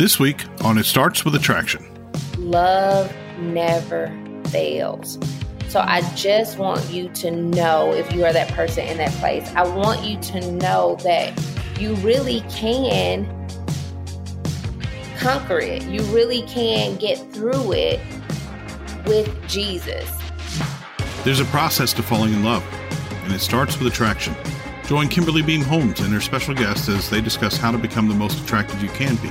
This week on It Starts with Attraction. Love never fails. So I just want you to know if you are that person in that place, I want you to know that you really can conquer it. You really can get through it with Jesus. There's a process to falling in love, and it starts with attraction. Join Kimberly Beam Holmes and her special guests as they discuss how to become the most attracted you can be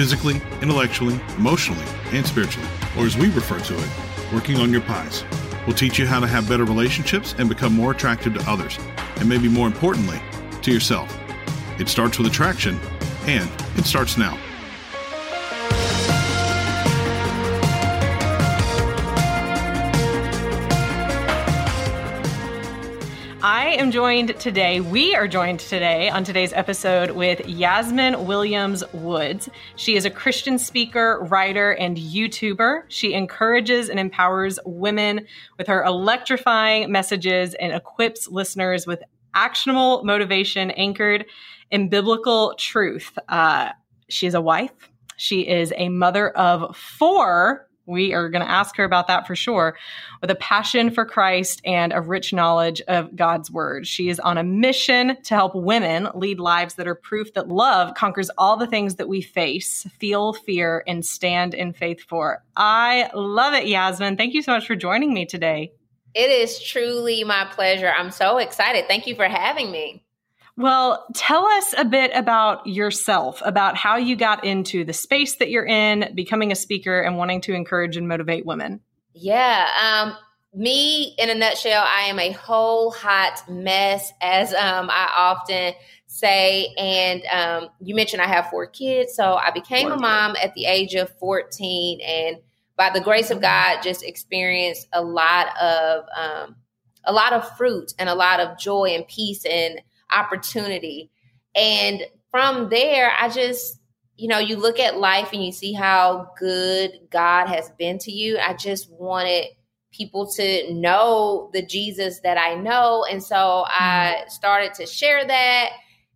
physically, intellectually, emotionally, and spiritually, or as we refer to it, working on your pies. We'll teach you how to have better relationships and become more attractive to others, and maybe more importantly, to yourself. It starts with attraction, and it starts now. Joined today, we are joined today on today's episode with Yasmin Williams Woods. She is a Christian speaker, writer, and YouTuber. She encourages and empowers women with her electrifying messages and equips listeners with actionable motivation anchored in biblical truth. Uh, she is a wife. She is a mother of four we are going to ask her about that for sure, with a passion for Christ and a rich knowledge of God's word. She is on a mission to help women lead lives that are proof that love conquers all the things that we face, feel fear, and stand in faith for. I love it, Yasmin. Thank you so much for joining me today. It is truly my pleasure. I'm so excited. Thank you for having me. Well, tell us a bit about yourself, about how you got into the space that you're in, becoming a speaker, and wanting to encourage and motivate women. Yeah. Um, me, in a nutshell, I am a whole hot mess, as um, I often say. And um, you mentioned I have four kids. So I became a mom at the age of 14. And by the grace of God, just experienced a lot of. Um, a lot of fruit and a lot of joy and peace and opportunity. And from there, I just, you know, you look at life and you see how good God has been to you. I just wanted people to know the Jesus that I know. And so I mm-hmm. started to share that,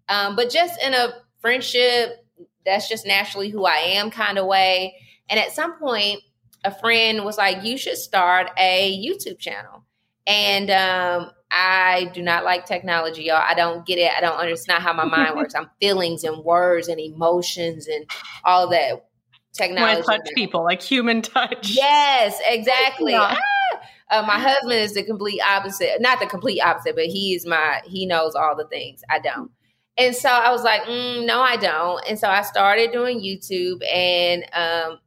um, but just in a friendship, that's just naturally who I am kind of way. And at some point, a friend was like, You should start a YouTube channel. And um, I do not like technology, y'all. I don't get it. I don't understand how my mind works. I'm feelings and words and emotions and all that technology. Want to touch people like human touch. Yes, exactly. Yeah. Ah! Uh, my husband is the complete opposite. Not the complete opposite, but he is my. He knows all the things I don't. And so I was like, mm, no, I don't. And so I started doing YouTube, and um,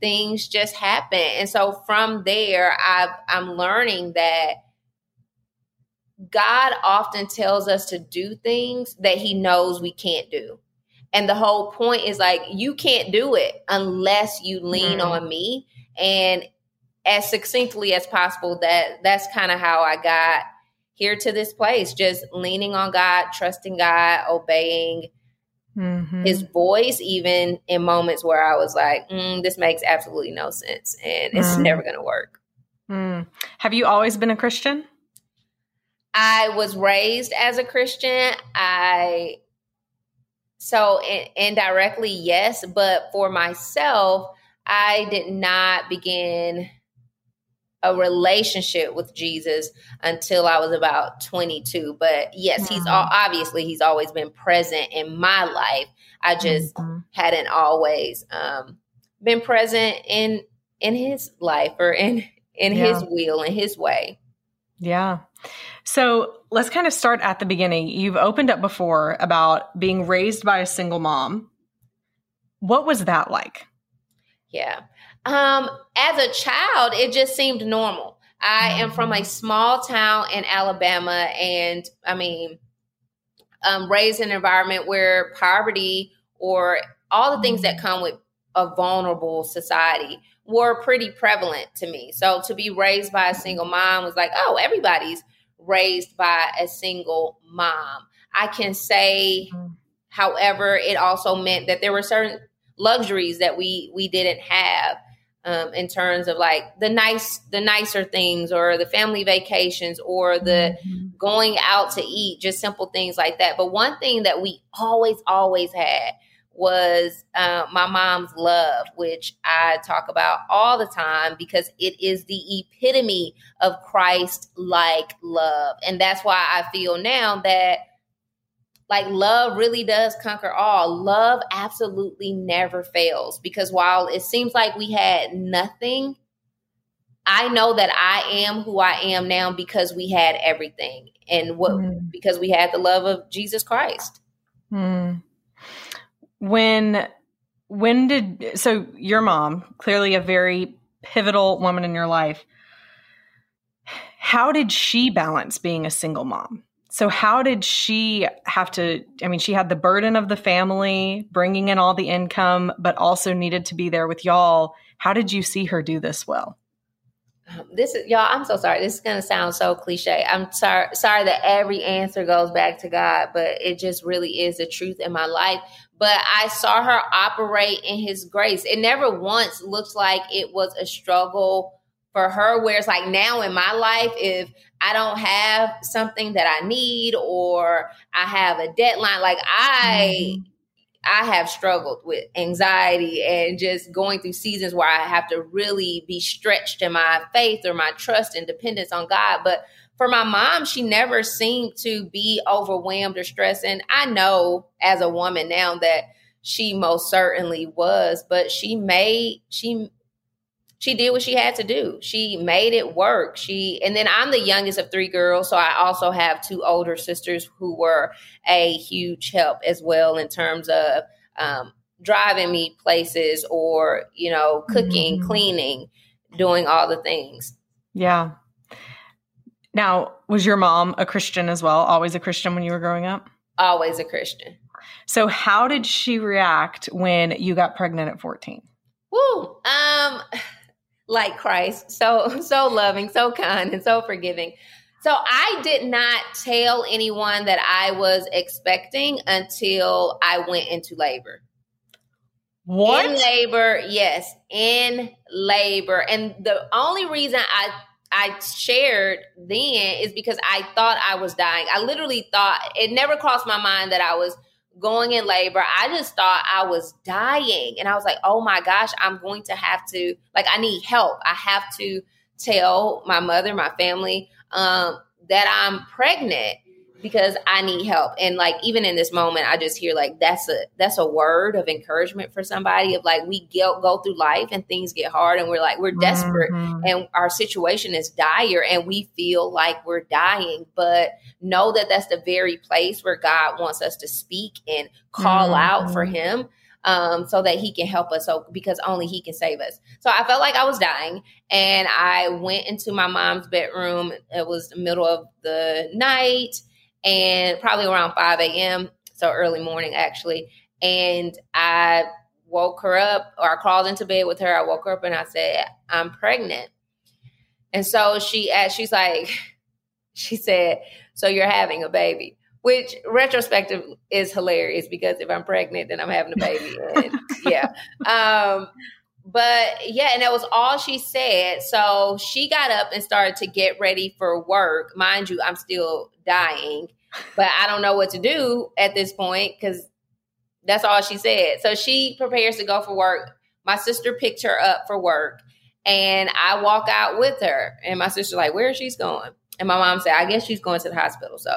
things just happen. And so from there, I've, I'm learning that God often tells us to do things that he knows we can't do. And the whole point is like, you can't do it unless you lean mm. on me. And as succinctly as possible, that that's kind of how I got here to this place, just leaning on God, trusting God, obeying mm-hmm. his voice, even in moments where I was like, mm, this makes absolutely no sense and it's mm. never going to work. Mm. Have you always been a Christian? I was raised as a Christian. I so in, indirectly yes, but for myself, I did not begin a relationship with Jesus until I was about 22. But yes, mm-hmm. he's all, obviously he's always been present in my life. I just mm-hmm. hadn't always um, been present in in his life or in in yeah. his will in his way. Yeah. So let's kind of start at the beginning. You've opened up before about being raised by a single mom. What was that like? Yeah. Um, as a child, it just seemed normal. I am from a small town in Alabama, and I mean, um, raised in an environment where poverty or all the things that come with a vulnerable society were pretty prevalent to me. So to be raised by a single mom was like, oh, everybody's raised by a single mom. I can say, however, it also meant that there were certain luxuries that we we didn't have um, in terms of like the nice the nicer things or the family vacations or the mm-hmm. going out to eat just simple things like that but one thing that we always always had was uh, my mom's love which i talk about all the time because it is the epitome of christ like love and that's why i feel now that like love really does conquer all. Love absolutely never fails because while it seems like we had nothing, I know that I am who I am now because we had everything and what mm. because we had the love of Jesus Christ. Mm. When when did so your mom, clearly a very pivotal woman in your life. How did she balance being a single mom? So, how did she have to? I mean, she had the burden of the family, bringing in all the income, but also needed to be there with y'all. How did you see her do this well? This is y'all. I'm so sorry. This is gonna sound so cliche. I'm sorry. Sorry that every answer goes back to God, but it just really is the truth in my life. But I saw her operate in His grace. It never once looked like it was a struggle for her where it's like now in my life if i don't have something that i need or i have a deadline like i mm-hmm. i have struggled with anxiety and just going through seasons where i have to really be stretched in my faith or my trust and dependence on god but for my mom she never seemed to be overwhelmed or stressed and i know as a woman now that she most certainly was but she made she she did what she had to do. She made it work. She and then I'm the youngest of three girls, so I also have two older sisters who were a huge help as well in terms of um, driving me places or you know cooking, mm-hmm. cleaning, doing all the things. Yeah. Now, was your mom a Christian as well? Always a Christian when you were growing up? Always a Christian. So, how did she react when you got pregnant at 14? Woo. Um like Christ, so so loving, so kind, and so forgiving. So I did not tell anyone that I was expecting until I went into labor. What? In labor, yes, in labor. And the only reason I I shared then is because I thought I was dying. I literally thought it never crossed my mind that I was going in labor, I just thought I was dying. And I was like, oh my gosh, I'm going to have to, like, I need help. I have to tell my mother, my family, um, that I'm pregnant because I need help. And like even in this moment, I just hear like that's a that's a word of encouragement for somebody of like we go go through life and things get hard and we're like we're desperate mm-hmm. and our situation is dire and we feel like we're dying, but know that that's the very place where God wants us to speak and call mm-hmm. out for Him. Um, so that he can help us. So because only he can save us. So I felt like I was dying, and I went into my mom's bedroom. It was the middle of the night, and probably around 5 a.m. So early morning, actually. And I woke her up or I crawled into bed with her. I woke her up and I said, I'm pregnant. And so she asked, she's like, she said, So you're having a baby, which retrospective is hilarious because if I'm pregnant, then I'm having a baby. And yeah. Um, but yeah, and that was all she said. So she got up and started to get ready for work. Mind you, I'm still dying but I don't know what to do at this point because that's all she said. So she prepares to go for work. My sister picked her up for work and I walk out with her. And my sister's like, where is she going? And my mom said, I guess she's going to the hospital. So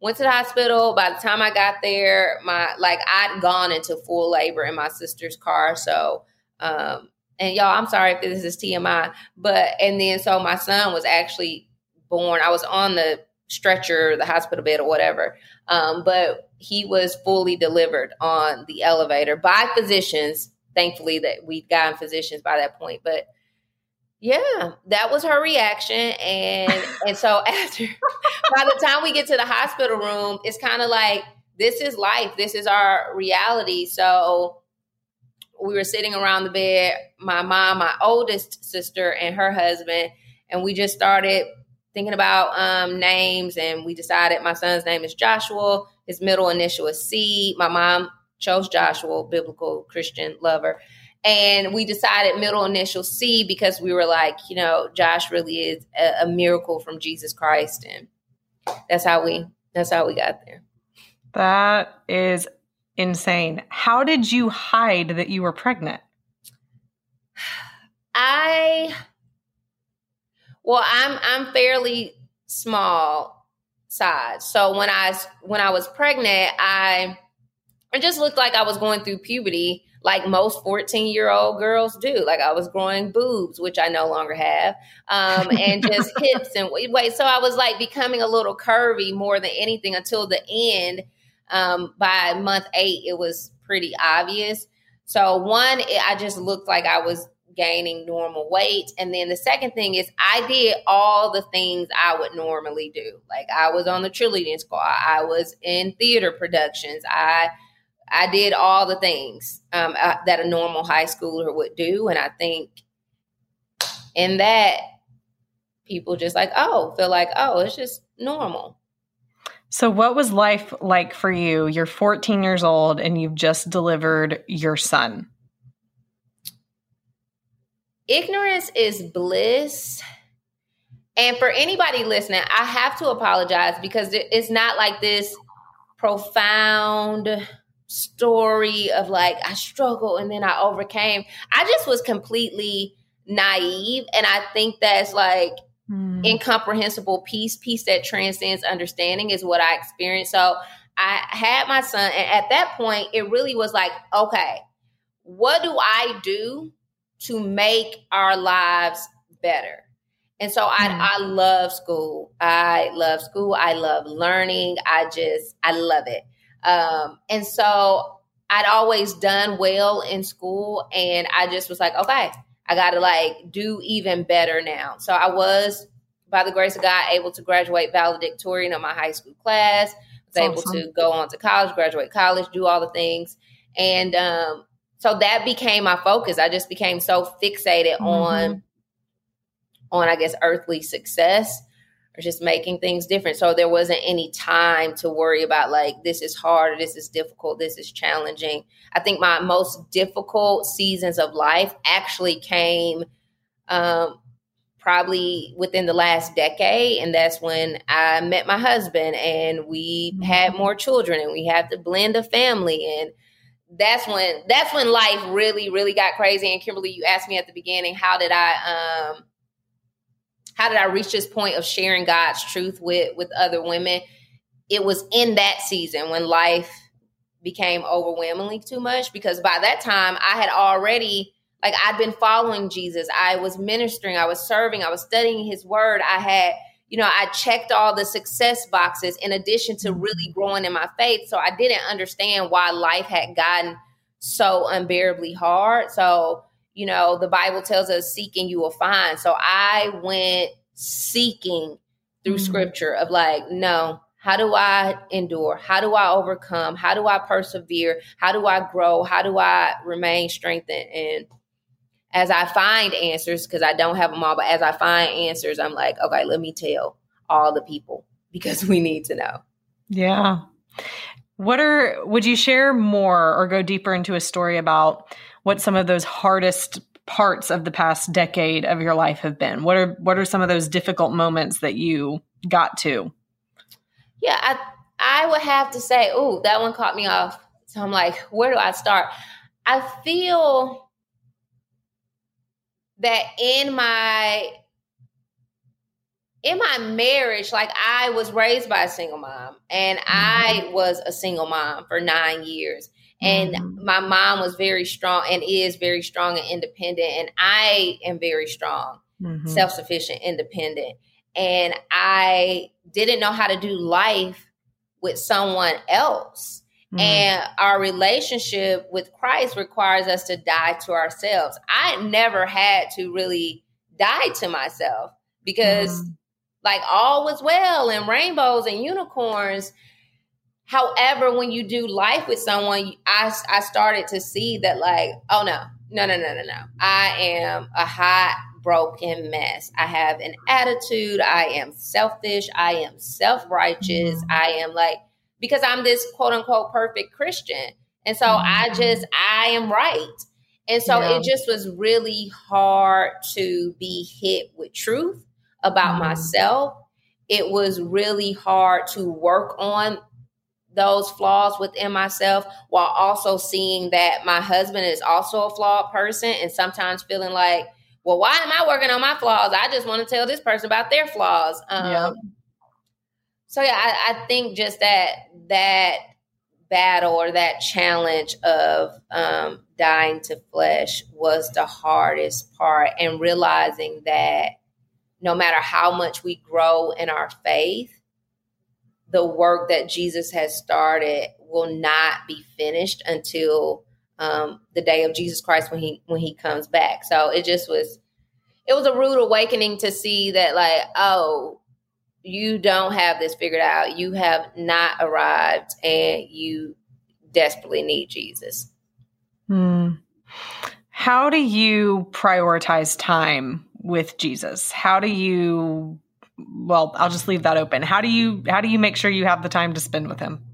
went to the hospital. By the time I got there, my like I'd gone into full labor in my sister's car. So um and y'all, I'm sorry if this is TMI, but and then so my son was actually born. I was on the stretcher, the hospital bed, or whatever. Um, but he was fully delivered on the elevator by physicians. Thankfully, that we'd gotten physicians by that point. But yeah, that was her reaction, and and so after, by the time we get to the hospital room, it's kind of like this is life. This is our reality. So we were sitting around the bed, my mom, my oldest sister, and her husband, and we just started thinking about um, names. And we decided my son's name is Joshua. His middle initial is C. My mom chose Joshua, biblical Christian lover. And we decided middle initial C because we were like, you know, Josh really is a, a miracle from Jesus Christ. And that's how we that's how we got there. That is insane. How did you hide that you were pregnant? I well, I'm I'm fairly small size. So when I when I was pregnant, I it just looked like I was going through puberty like most 14 year old girls do. Like I was growing boobs, which I no longer have, um, and just hips and wait. So I was like becoming a little curvy more than anything until the end. Um, by month eight, it was pretty obvious. So one, it, I just looked like I was gaining normal weight. And then the second thing is I did all the things I would normally do. Like I was on the cheerleading squad. I was in theater productions. I I did all the things um, uh, that a normal high schooler would do, and I think in that people just like oh feel like oh it's just normal. So, what was life like for you? You're 14 years old and you've just delivered your son. Ignorance is bliss. And for anybody listening, I have to apologize because it's not like this profound story of like I struggled and then I overcame. I just was completely naive and I think that's like mm. incomprehensible peace, peace that transcends understanding is what I experienced. So I had my son and at that point it really was like, okay, what do I do to make our lives better? And so I, mm. I love school. I love school. I love learning. I just, I love it. Um, and so I'd always done well in school, and I just was like, okay, I got to like do even better now. So I was, by the grace of God, able to graduate valedictorian of my high school class. Was That's able to go on to college, graduate college, do all the things, and um, so that became my focus. I just became so fixated mm-hmm. on, on I guess earthly success or just making things different. So there wasn't any time to worry about like this is hard, this is difficult, this is challenging. I think my most difficult seasons of life actually came um, probably within the last decade, and that's when I met my husband and we mm-hmm. had more children and we had to blend a family and that's when that's when life really really got crazy and kimberly you asked me at the beginning how did i um how did I reach this point of sharing God's truth with with other women? It was in that season when life became overwhelmingly too much because by that time I had already like I'd been following Jesus. I was ministering, I was serving, I was studying his word. I had, you know, I checked all the success boxes in addition to really growing in my faith. So I didn't understand why life had gotten so unbearably hard. So you know, the Bible tells us seeking you will find. So I went seeking through mm-hmm. scripture of like, no, how do I endure? How do I overcome? How do I persevere? How do I grow? How do I remain strengthened? And as I find answers, because I don't have them all, but as I find answers, I'm like, okay, let me tell all the people because we need to know. Yeah. What are, would you share more or go deeper into a story about what some of those hardest parts of the past decade of your life have been. What are what are some of those difficult moments that you got to? Yeah, I I would have to say, oh, that one caught me off. So I'm like, where do I start? I feel that in my in my marriage, like I was raised by a single mom and I mm-hmm. was a single mom for nine years. And mm-hmm. my mom was very strong and is very strong and independent. And I am very strong, mm-hmm. self sufficient, independent. And I didn't know how to do life with someone else. Mm-hmm. And our relationship with Christ requires us to die to ourselves. I never had to really die to myself because, mm-hmm. like, all was well and rainbows and unicorns however, when you do life with someone, I, I started to see that, like, oh no, no, no, no, no, no. I am a hot, broken mess. I have an attitude. I am selfish. I am self righteous. Mm-hmm. I am like, because I'm this quote unquote perfect Christian. And so mm-hmm. I just, I am right. And so yeah. it just was really hard to be hit with truth about mm-hmm. myself. It was really hard to work on those flaws within myself while also seeing that my husband is also a flawed person and sometimes feeling like, well, why am I working on my flaws? I just want to tell this person about their flaws. Um, yeah. So yeah, I, I think just that that battle or that challenge of um, dying to flesh was the hardest part and realizing that no matter how much we grow in our faith the work that jesus has started will not be finished until um, the day of jesus christ when he when he comes back. So it just was it was a rude awakening to see that like oh you don't have this figured out. You have not arrived and you desperately need Jesus. Hmm. How do you prioritize time with Jesus? How do you well, I'll just leave that open. How do you how do you make sure you have the time to spend with him?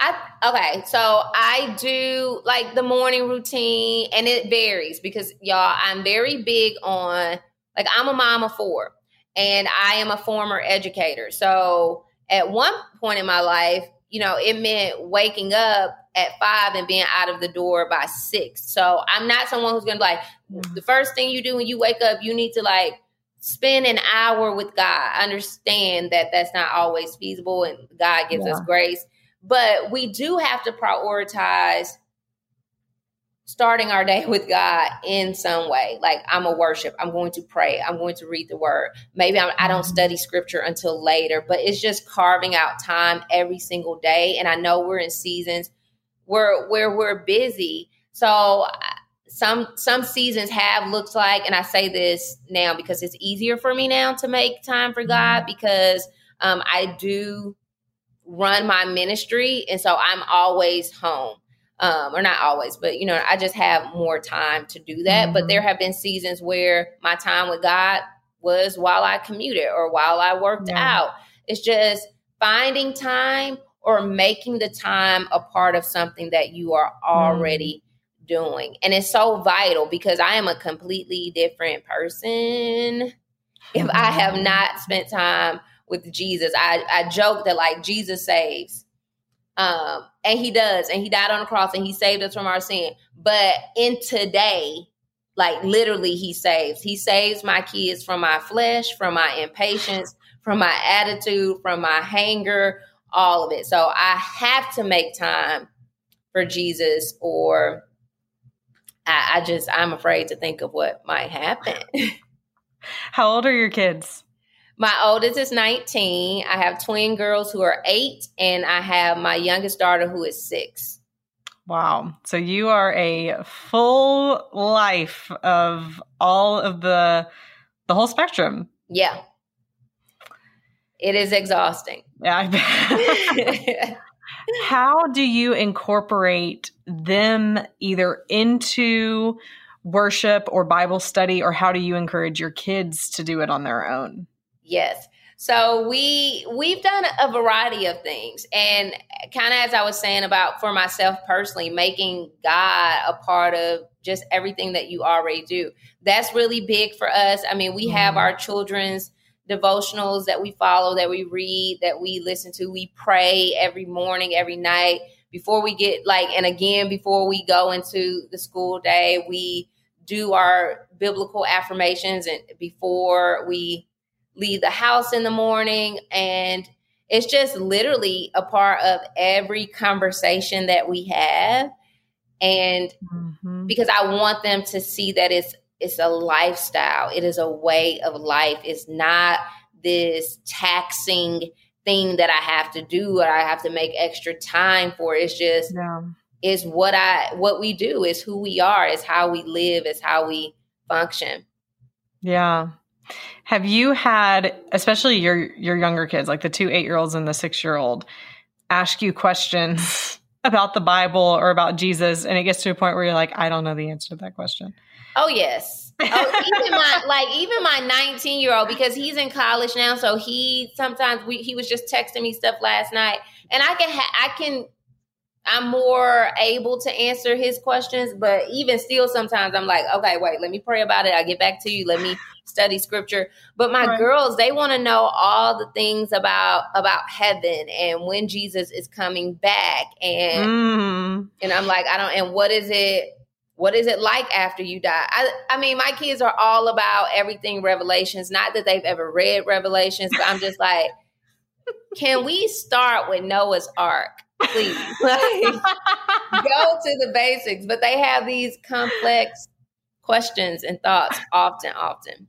I okay, so I do like the morning routine and it varies because y'all I'm very big on like I'm a mom of four and I am a former educator. So at one point in my life, you know, it meant waking up at five and being out of the door by six. So I'm not someone who's gonna be like, mm. the first thing you do when you wake up, you need to like spend an hour with God. I understand that that's not always feasible and God gives yeah. us grace, but we do have to prioritize starting our day with God in some way. Like I'm a worship, I'm going to pray, I'm going to read the word. Maybe I'm, I do not mm-hmm. study scripture until later, but it's just carving out time every single day. And I know we're in seasons where where we're busy, so some some seasons have looked like, and I say this now because it's easier for me now to make time for God mm-hmm. because um, I do run my ministry, and so I'm always home um, or not always, but you know, I just have more time to do that. Mm-hmm. But there have been seasons where my time with God was while I commuted or while I worked yeah. out. It's just finding time or making the time a part of something that you are already mm. doing. And it's so vital because I am a completely different person if I have mm-hmm. not spent time with Jesus. I, I joke that like Jesus saves um, and he does, and he died on the cross and he saved us from our sin. But in today, like literally, he saves. He saves my kids from my flesh, from my impatience, from my attitude, from my hanger, all of it. So I have to make time for Jesus, or I, I just I'm afraid to think of what might happen. How old are your kids? My oldest is 19. I have twin girls who are eight, and I have my youngest daughter who is six. Wow. So you are a full life of all of the the whole spectrum. Yeah. It is exhausting. Yeah, How do you incorporate them either into worship or Bible study or how do you encourage your kids to do it on their own? Yes. So we we've done a variety of things and kind of as I was saying about for myself personally making God a part of just everything that you already do. That's really big for us. I mean, we have mm-hmm. our children's devotionals that we follow, that we read, that we listen to. We pray every morning, every night before we get like and again before we go into the school day, we do our biblical affirmations and before we leave the house in the morning and it's just literally a part of every conversation that we have. And mm-hmm. because i want them to see that it's it's a lifestyle. It is a way of life. It's not this taxing thing that i have to do or i have to make extra time for. It's just yeah. is what i what we do. Is who we are. Is how we live. Is how we function. Yeah have you had, especially your your younger kids, like the two eight year olds and the six year old, ask you questions about the Bible or about Jesus, and it gets to a point where you're like, I don't know the answer to that question. Oh yes. Oh, even my like even my 19 year old because he's in college now, so he sometimes we he was just texting me stuff last night, and I can ha- I can I'm more able to answer his questions, but even still, sometimes I'm like, okay, wait, let me pray about it. I'll get back to you. Let me study scripture. But my right. girls, they want to know all the things about about heaven and when Jesus is coming back, and mm. and I'm like, I don't. And what is it? what is it like after you die? I, I mean, my kids are all about everything Revelations. Not that they've ever read Revelations, but I'm just like, can we start with Noah's Ark, please? Like, go to the basics. But they have these complex questions and thoughts often, often.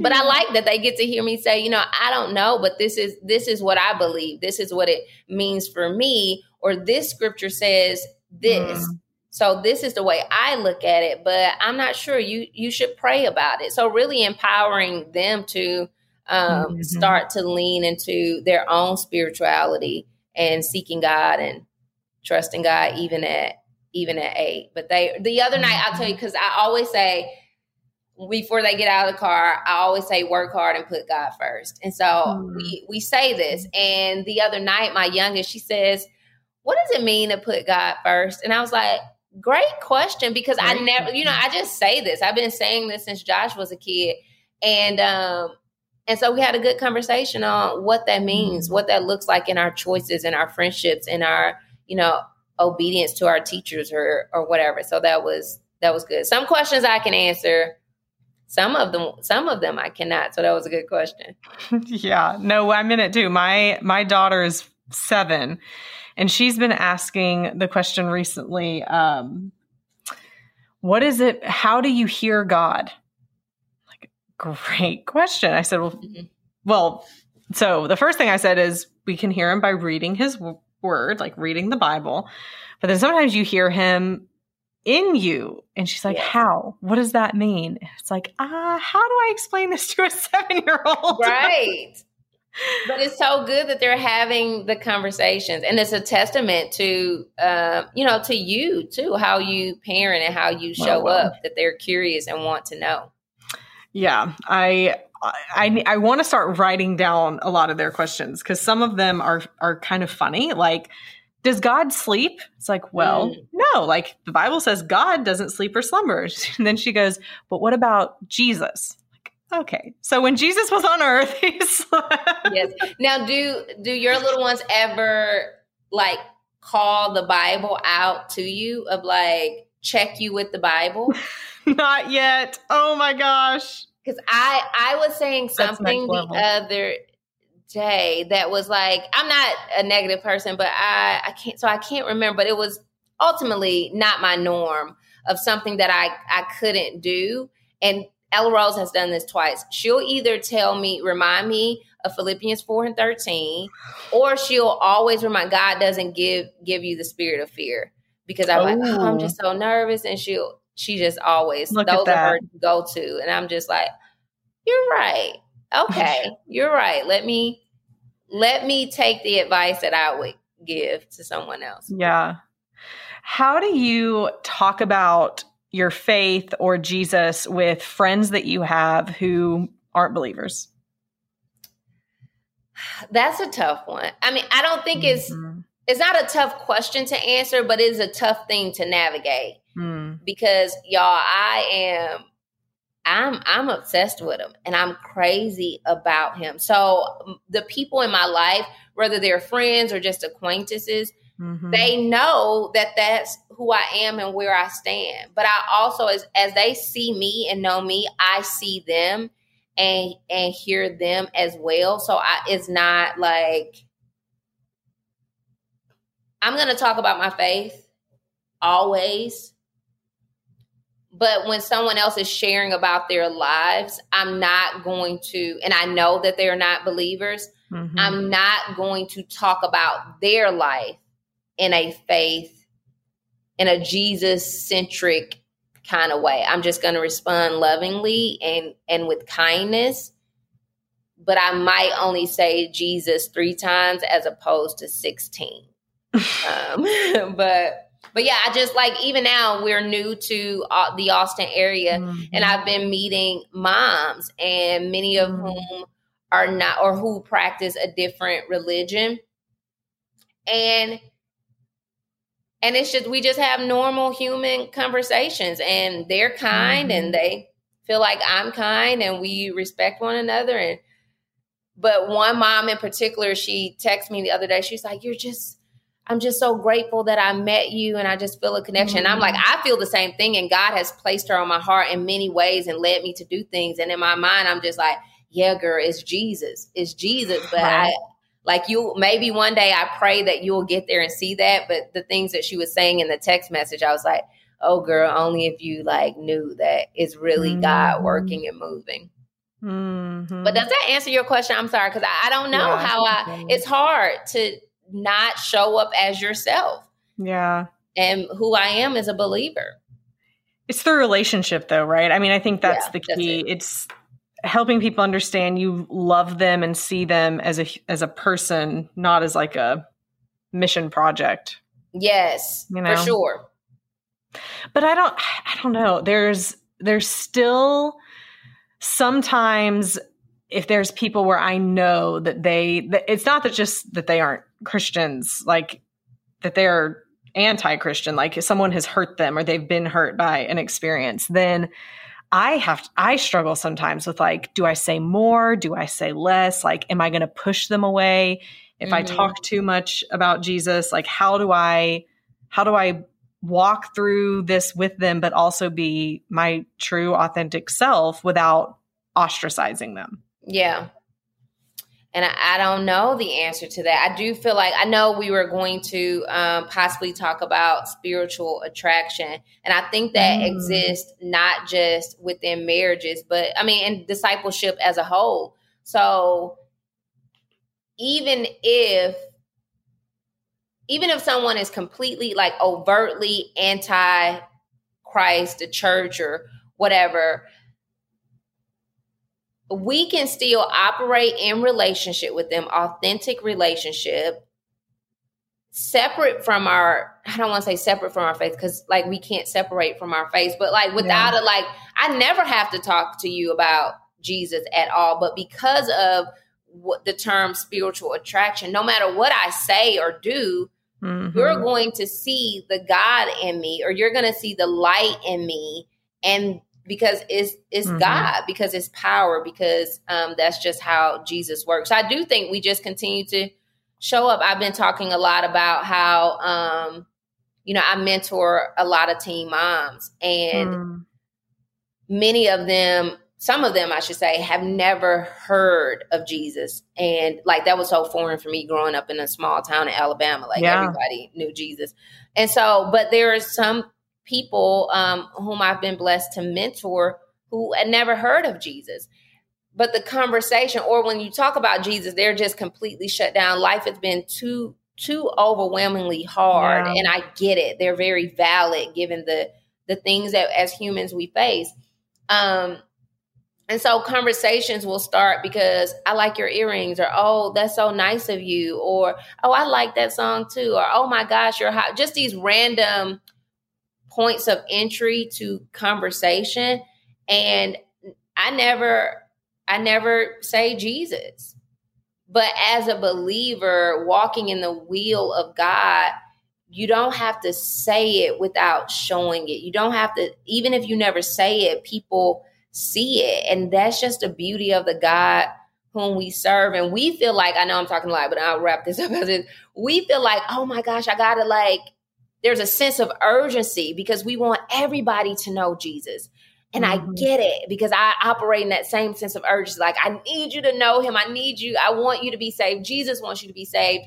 But I like that they get to hear me say, you know, I don't know, but this is this is what I believe. This is what it means for me. Or this scripture says this. Mm so this is the way I look at it, but I'm not sure you you should pray about it. So really empowering them to um, mm-hmm. start to lean into their own spirituality and seeking God and trusting God even at even at eight. But they the other night I'll tell you because I always say before they get out of the car, I always say work hard and put God first. And so mm-hmm. we we say this. And the other night, my youngest, she says, What does it mean to put God first? And I was like, Great question because Great I never, you know, I just say this. I've been saying this since Josh was a kid. And um and so we had a good conversation on what that means, mm-hmm. what that looks like in our choices and our friendships and our, you know, obedience to our teachers or or whatever. So that was that was good. Some questions I can answer. Some of them some of them I cannot. So that was a good question. yeah. No, I'm in it too. My my daughter is 7 and she's been asking the question recently um, what is it how do you hear god like great question i said well mm-hmm. well so the first thing i said is we can hear him by reading his word like reading the bible but then sometimes you hear him in you? And she's like how? What does that mean? It's like ah uh, how do i explain this to a seven year old right. But it's so good that they're having the conversations and it's a testament to uh, you know to you too how you parent and how you show oh, up that they're curious and want to know. Yeah i i i want to start writing down a lot of their questions because some of them are are kind of funny like does god sleep it's like well mm. no like the bible says god doesn't sleep or slumber and then she goes but what about jesus Okay. So when Jesus was on earth, he slept. Yes. Now do do your little ones ever like call the Bible out to you of like check you with the Bible? Not yet. Oh my gosh. Cuz I I was saying something the other day that was like I'm not a negative person, but I I can't so I can't remember, but it was ultimately not my norm of something that I I couldn't do and Ella Rose has done this twice. She'll either tell me, remind me of Philippians 4 and 13, or she'll always remind God doesn't give give you the spirit of fear. Because I'm Ooh. like, oh, I'm oh. just so nervous. And she'll she just always Look those are her go to. And I'm just like, You're right. Okay, you're right. Let me let me take the advice that I would give to someone else. Yeah. How do you talk about your faith or Jesus with friends that you have who aren't believers? That's a tough one. I mean, I don't think mm-hmm. it's it's not a tough question to answer, but it's a tough thing to navigate. Mm. Because y'all, I am I'm I'm obsessed with him and I'm crazy about him. So the people in my life, whether they're friends or just acquaintances, Mm-hmm. They know that that's who I am and where I stand. But I also, as as they see me and know me, I see them and and hear them as well. So I, it's not like I'm going to talk about my faith always. But when someone else is sharing about their lives, I'm not going to, and I know that they're not believers. Mm-hmm. I'm not going to talk about their life in a faith, in a Jesus centric kind of way. I'm just going to respond lovingly and and with kindness but I might only say Jesus three times as opposed to 16. um, but but yeah, I just like even now we're new to uh, the Austin area, mm-hmm. and I've been meeting moms, and many of mm-hmm. whom are not or who practice a different religion, and and it's just we just have normal human conversations, and they're kind, mm-hmm. and they feel like I'm kind, and we respect one another, and but one mom in particular, she texted me the other day. She's like, "You're just." I'm just so grateful that I met you and I just feel a connection. Mm-hmm. I'm like. I feel the same thing. And God has placed her on my heart in many ways and led me to do things. And in my mind, I'm just like, yeah, girl, it's Jesus. It's Jesus. But right. I, like you, maybe one day I pray that you'll get there and see that. But the things that she was saying in the text message, I was like, oh, girl, only if you like knew that it's really mm-hmm. God working and moving. Mm-hmm. But does that answer your question? I'm sorry, because I, I, don't know yeah, how I, it's hard to, not show up as yourself. Yeah. And who I am as a believer. It's the relationship though, right? I mean, I think that's yeah, the key. That's it. It's helping people understand you love them and see them as a as a person, not as like a mission project. Yes, you know? for sure. But I don't I don't know. There's there's still sometimes if there's people where I know that they that it's not that just that they aren't Christians, like that they're anti-Christian, like if someone has hurt them or they've been hurt by an experience, then I have I struggle sometimes with like, do I say more? Do I say less? Like, am I going to push them away if mm-hmm. I talk too much about Jesus? Like, how do I how do I walk through this with them, but also be my true, authentic self without ostracizing them? Yeah. And I, I, don't know the answer to that. I do feel like I know we were going to um, possibly talk about spiritual attraction. And I think that mm. exists not just within marriages, but I mean, in discipleship as a whole. So even if even if someone is completely like overtly anti Christ, the church, or whatever, we can still operate in relationship with them, authentic relationship, separate from our I don't want to say separate from our faith because like we can't separate from our faith, but like without yeah. it, like I never have to talk to you about Jesus at all. But because of what the term spiritual attraction, no matter what I say or do, mm-hmm. you're going to see the God in me, or you're going to see the light in me, and because it's it's mm-hmm. God, because it's power, because um, that's just how Jesus works. I do think we just continue to show up. I've been talking a lot about how um, you know I mentor a lot of teen moms, and mm. many of them, some of them, I should say, have never heard of Jesus, and like that was so foreign for me growing up in a small town in Alabama. Like yeah. everybody knew Jesus, and so, but there are some people um, whom I've been blessed to mentor who had never heard of Jesus. But the conversation, or when you talk about Jesus, they're just completely shut down. Life has been too too overwhelmingly hard, yeah. and I get it. They're very valid given the the things that as humans we face. Um, and so conversations will start because I like your earrings, or oh, that's so nice of you, or oh, I like that song too, or oh my gosh, you're hot. Just these random points of entry to conversation and I never I never say Jesus. But as a believer walking in the wheel of God, you don't have to say it without showing it. You don't have to even if you never say it, people see it and that's just the beauty of the God whom we serve. And we feel like, I know I'm talking a lot, but I'll wrap this up as it. We feel like, oh my gosh, I gotta like there's a sense of urgency because we want everybody to know Jesus. And mm-hmm. I get it because I operate in that same sense of urgency. Like, I need you to know him. I need you. I want you to be saved. Jesus wants you to be saved.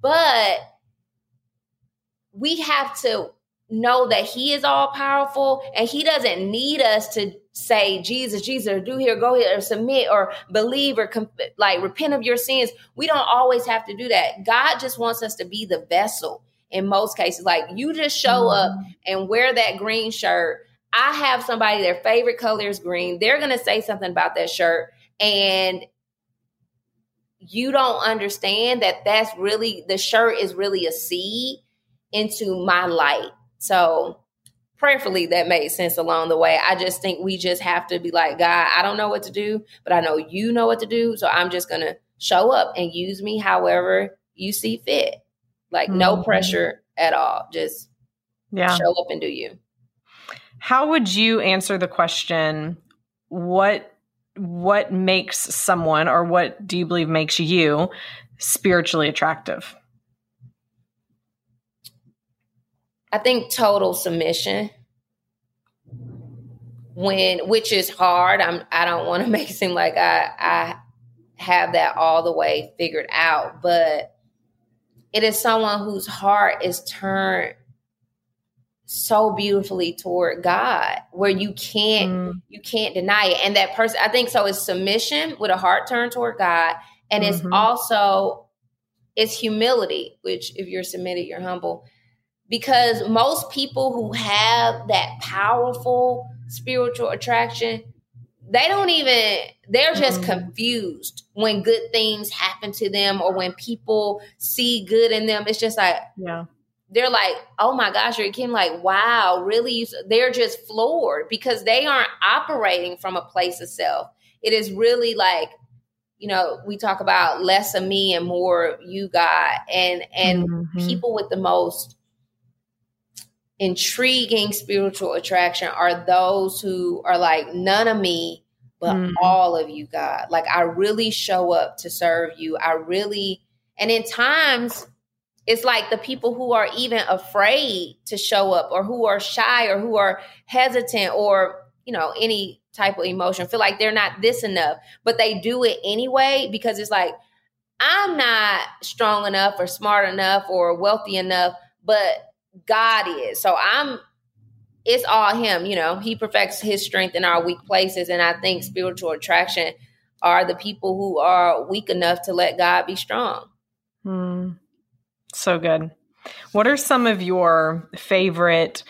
But we have to know that he is all powerful and he doesn't need us to say jesus jesus or do here go here or submit or believe or like repent of your sins we don't always have to do that god just wants us to be the vessel in most cases. Like you just show mm-hmm. up and wear that green shirt. I have somebody, their favorite color is green. They're going to say something about that shirt. And you don't understand that that's really the shirt is really a seed into my light. So prayerfully that made sense along the way. I just think we just have to be like, God, I don't know what to do, but I know you know what to do. So I'm just gonna show up and use me however you see fit. Like mm-hmm. no pressure at all. Just yeah. show up and do you. How would you answer the question what what makes someone or what do you believe makes you spiritually attractive? I think total submission. When which is hard. I'm I don't want to make it seem like I I have that all the way figured out, but it is someone whose heart is turned so beautifully toward God where you can't mm. you can't deny it. And that person I think so is submission with a heart turned toward God. And mm-hmm. it's also it's humility, which if you're submitted, you're humble. Because most people who have that powerful spiritual attraction, they don't even they're just confused when good things happen to them or when people see good in them. It's just like, yeah they're like, oh my gosh, you're Kim, like, wow, really? They're just floored because they aren't operating from a place of self. It is really like, you know, we talk about less of me and more you, God, and and mm-hmm. people with the most intriguing spiritual attraction are those who are like none of me but mm-hmm. all of you god like i really show up to serve you i really and in times it's like the people who are even afraid to show up or who are shy or who are hesitant or, you know, any type of emotion, feel like they're not this enough, but they do it anyway because it's like, I'm not strong enough or smart enough or wealthy enough, but God is. So I'm it's all him, you know. He perfects his strength in our weak places and I think spiritual attraction are the people who are weak enough to let God be strong. Hmm. So good. What are some of your favorite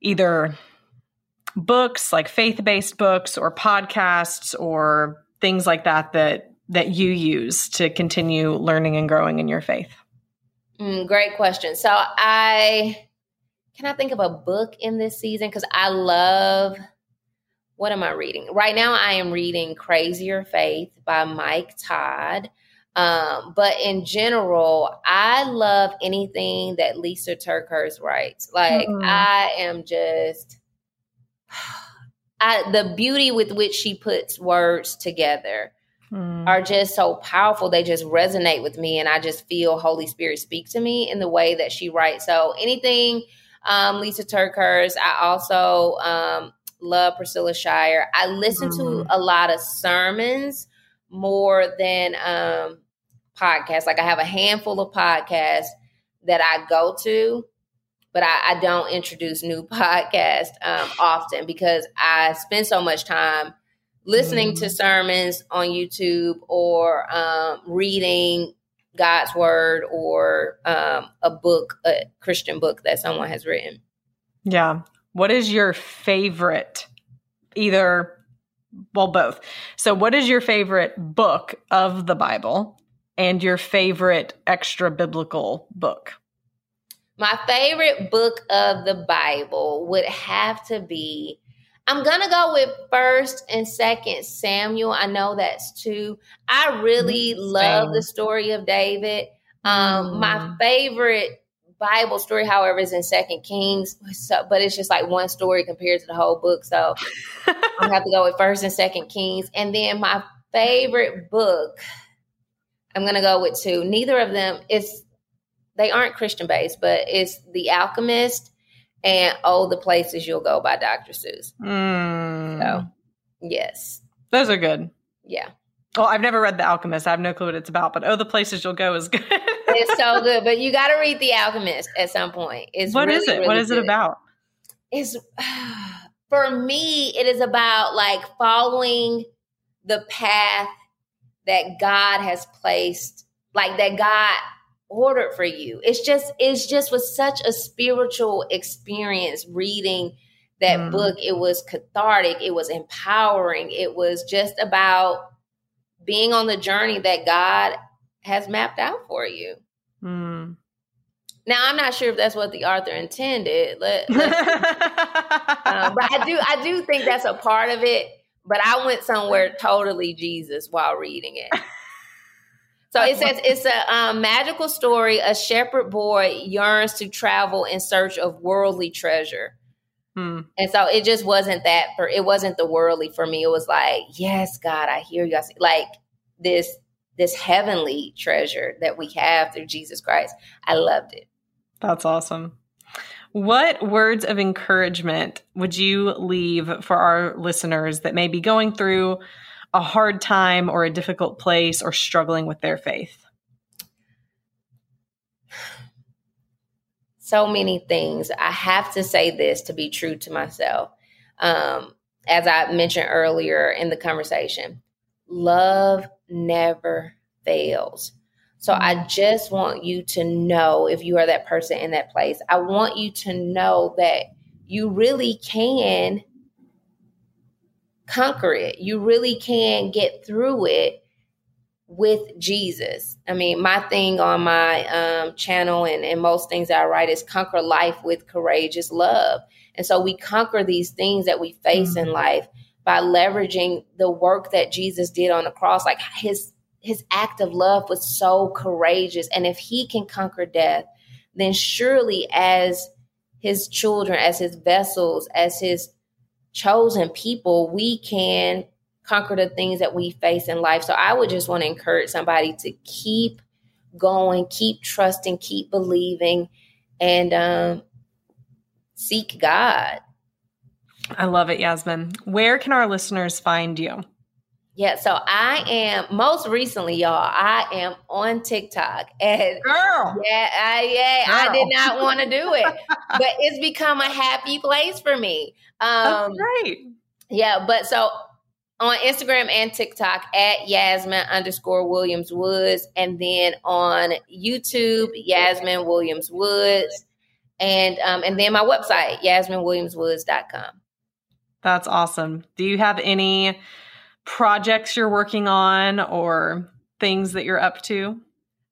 either books, like faith-based books or podcasts or things like that that that you use to continue learning and growing in your faith? Mm, great question. So I can I think of a book in this season because I love what am I reading? Right now I am reading Crazier Faith by Mike Todd. Um, but in general, I love anything that Lysa TerKeurst writes. Like mm-hmm. I am just I, the beauty with which she puts words together mm. are just so powerful. They just resonate with me, and I just feel Holy Spirit speak to me in the way that she writes. So anything um, Lysa TerKeurst. I also um, love Priscilla Shirer. I listen mm. to mm-hmm. a lot of sermons more than um, podcasts. Like I have a handful of podcasts that I go to, but I, I don't introduce new podcasts um, often because I spend so much time listening mm. to sermons on YouTube or um, reading God's word or um, a book, a Christian book that someone has written. Yeah. What is your favorite, either, well, both. So, what is your favorite book of the Bible? and your favorite extra biblical book? My favorite book of the Bible would have to be I'm gonna go with first and second Samuel. I know that's two. I really mm, love the story of David. Um, mm. my favorite Bible story, however, is in Second Kings. So, but it's just like one story compared to the whole book. So I have to go with First and Second Kings. And then my favorite book I'm going to go with two. Neither of them is they aren't Christian based, but it's The Alchemist and Oh, the Places You'll Go by Dr. Seuss. Mm. So, yes. Those are good. Yeah. Well, I've never read The Alchemist. I have no clue what it's about, but Oh, the Places You'll Go is good. it's so good, but you got to read The Alchemist at some point. It's what really, is it? Really what is good. it about? It's for me, it is about like following the path that God has placed, like that God ordered for you. It's just, it's just was such a spiritual experience reading that mm. book. It was cathartic, it was empowering, it was just about being on the journey that God has mapped out for you. Mm. Now, I'm not sure if that's what the author intended, let, um, but I do, I do think that's a part of it. But I went somewhere totally Jesus while reading it. So it says it's a um, magical story. A shepherd boy yearns to travel in search of worldly treasure. Hmm. And so it just wasn't that for it wasn't the worldly for me. It was like, yes, God, I hear you. I see, like this this heavenly treasure that we have through Jesus Christ. I loved it. That's awesome. What words of encouragement would you leave for our listeners that may be going through a hard time or a difficult place or struggling with their faith? So many things. I have to say this to be true to myself. Um, as I mentioned earlier in the conversation, love never fails. So I just want you to know if you are that person in that place, I want you to know that you really can conquer it. You really can get through it with Jesus. I mean, my thing on my um, channel and, and most things that I write is conquer life with courageous love. And so we conquer these things that we face mm-hmm. in life by leveraging the work that Jesus did on the cross. Like his his act of love was so courageous. And if he can conquer death, then surely as his children, as his vessels, as his chosen people, we can conquer the things that we face in life. So I would just want to encourage somebody to keep going, keep trusting, keep believing, and um, seek God. I love it, Yasmin. Where can our listeners find you? Yeah, so I am most recently, y'all. I am on TikTok, and girl, yeah, I, yeah, girl. I did not want to do it, but it's become a happy place for me. Um, That's great. Yeah, but so on Instagram and TikTok at Yasmin underscore Williams Woods, and then on YouTube Yasmin Williams Woods, and um, and then my website YasminWilliamsWoods.com. That's awesome. Do you have any? Projects you're working on or things that you're up to?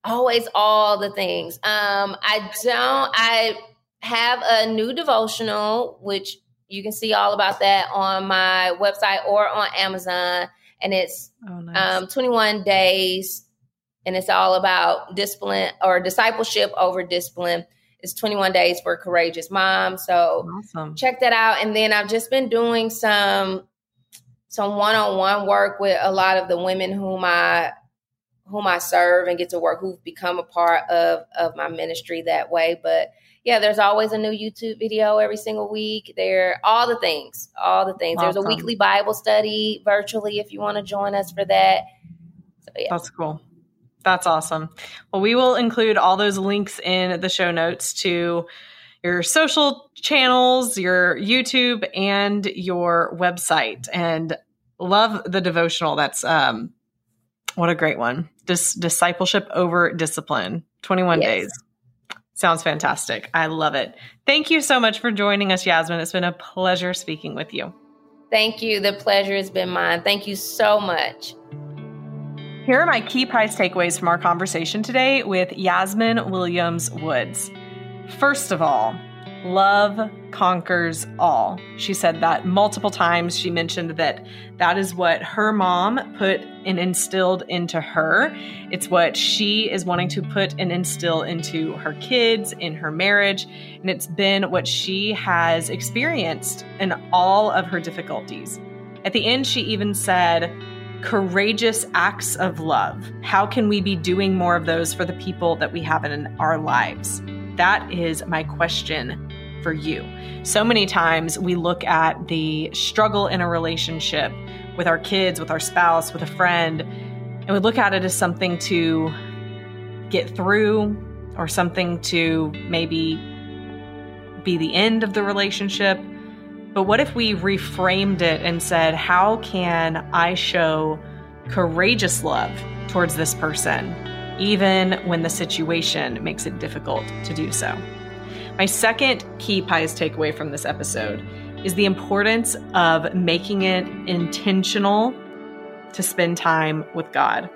Always all the things. Um, I don't, I have a new devotional, which you can see all about that on my website or on Amazon. And it's oh, nice. um, 21 days and it's all about discipline or discipleship over discipline. It's 21 days for courageous mom. So awesome. check that out. And then I've just been doing some some one-on-one work with a lot of the women whom I whom I serve and get to work who've become a part of of my ministry that way. But yeah, there's always a new YouTube video every single week. There all the things, all the things. Awesome. There's a weekly Bible study virtually if you want to join us for that. So yeah. That's cool. That's awesome. Well, we will include all those links in the show notes to your social channels, your YouTube, and your website. And love the devotional. That's um, what a great one. Dis- discipleship over discipline. Twenty one yes. days. Sounds fantastic. I love it. Thank you so much for joining us, Yasmin. It's been a pleasure speaking with you. Thank you. The pleasure has been mine. Thank you so much. Here are my key prize takeaways from our conversation today with Yasmin Williams Woods. First of all, love conquers all. She said that multiple times. She mentioned that that is what her mom put and instilled into her. It's what she is wanting to put and instill into her kids, in her marriage. And it's been what she has experienced in all of her difficulties. At the end, she even said, courageous acts of love. How can we be doing more of those for the people that we have in our lives? That is my question for you. So many times we look at the struggle in a relationship with our kids, with our spouse, with a friend, and we look at it as something to get through or something to maybe be the end of the relationship. But what if we reframed it and said, How can I show courageous love towards this person? Even when the situation makes it difficult to do so. My second key pies takeaway from this episode is the importance of making it intentional to spend time with God.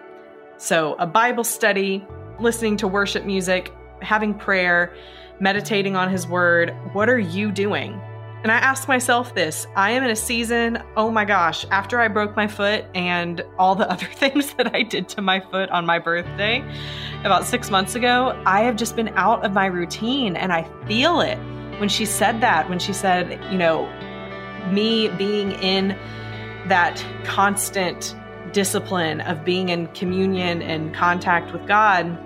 So, a Bible study, listening to worship music, having prayer, meditating on His Word. What are you doing? And I ask myself this I am in a season, oh my gosh, after I broke my foot and all the other things that I did to my foot on my birthday about six months ago, I have just been out of my routine and I feel it. When she said that, when she said, you know, me being in that constant discipline of being in communion and contact with God,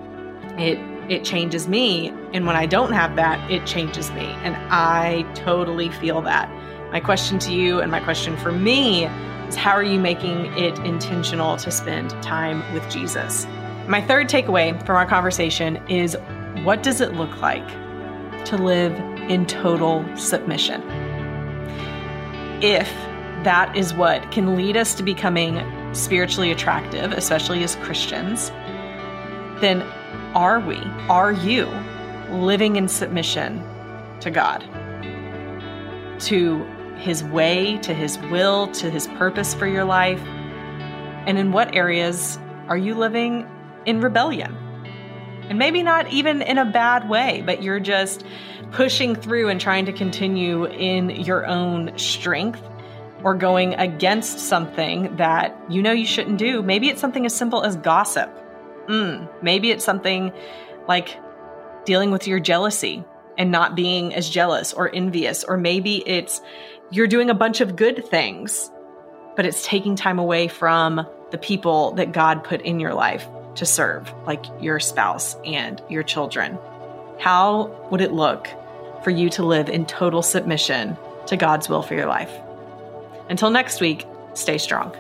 it it changes me. And when I don't have that, it changes me. And I totally feel that. My question to you and my question for me is how are you making it intentional to spend time with Jesus? My third takeaway from our conversation is what does it look like to live in total submission? If that is what can lead us to becoming spiritually attractive, especially as Christians, then are we, are you living in submission to God, to His way, to His will, to His purpose for your life? And in what areas are you living in rebellion? And maybe not even in a bad way, but you're just pushing through and trying to continue in your own strength or going against something that you know you shouldn't do. Maybe it's something as simple as gossip mm, maybe it's something like dealing with your jealousy and not being as jealous or envious. Or maybe it's you're doing a bunch of good things, but it's taking time away from the people that God put in your life to serve, like your spouse and your children. How would it look for you to live in total submission to God's will for your life? Until next week, stay strong.